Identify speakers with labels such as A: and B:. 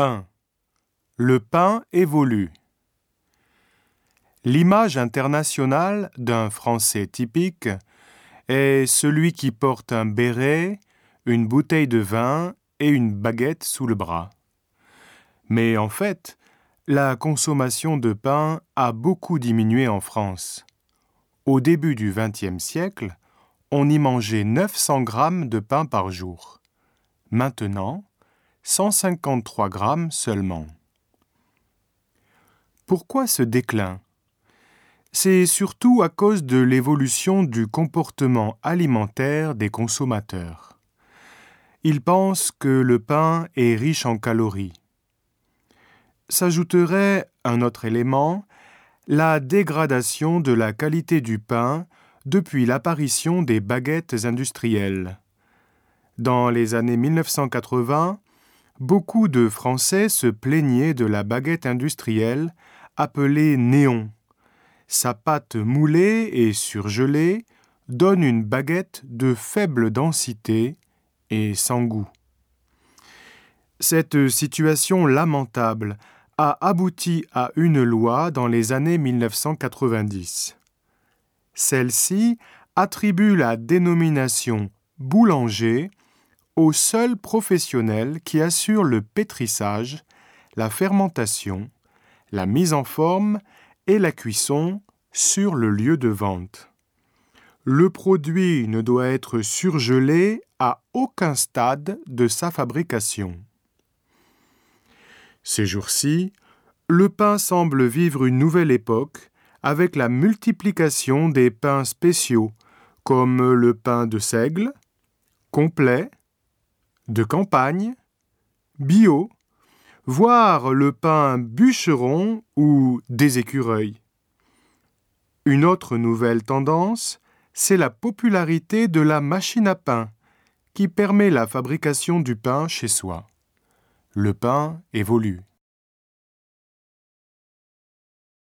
A: 1. Le pain évolue. L'image internationale d'un Français typique est celui qui porte un béret, une bouteille de vin et une baguette sous le bras. Mais en fait, la consommation de pain a beaucoup diminué en France. Au début du XXe siècle, on y mangeait 900 grammes de pain par jour. Maintenant, 153 grammes seulement. Pourquoi ce déclin? C'est surtout à cause de l'évolution du comportement alimentaire des consommateurs. Ils pensent que le pain est riche en calories. S'ajouterait un autre élément, la dégradation de la qualité du pain depuis l'apparition des baguettes industrielles. Dans les années 1980, beaucoup de Français se plaignaient de la baguette industrielle appelée néon. Sa pâte moulée et surgelée donne une baguette de faible densité et sans goût. Cette situation lamentable a abouti à une loi dans les années 1990. Celle-ci attribue la dénomination boulanger aux seuls professionnels qui assurent le pétrissage, la fermentation, la mise en forme et la cuisson sur le lieu de vente. Le produit ne doit être surgelé à aucun stade de sa fabrication. Ces jours-ci, le pain semble vivre une nouvelle époque avec la multiplication des pains spéciaux comme le pain de seigle, complet, de campagne, bio, voire le pain bûcheron ou des écureuils. Une autre nouvelle tendance, c'est la popularité de la machine à pain, qui permet la fabrication du pain chez soi. Le pain évolue.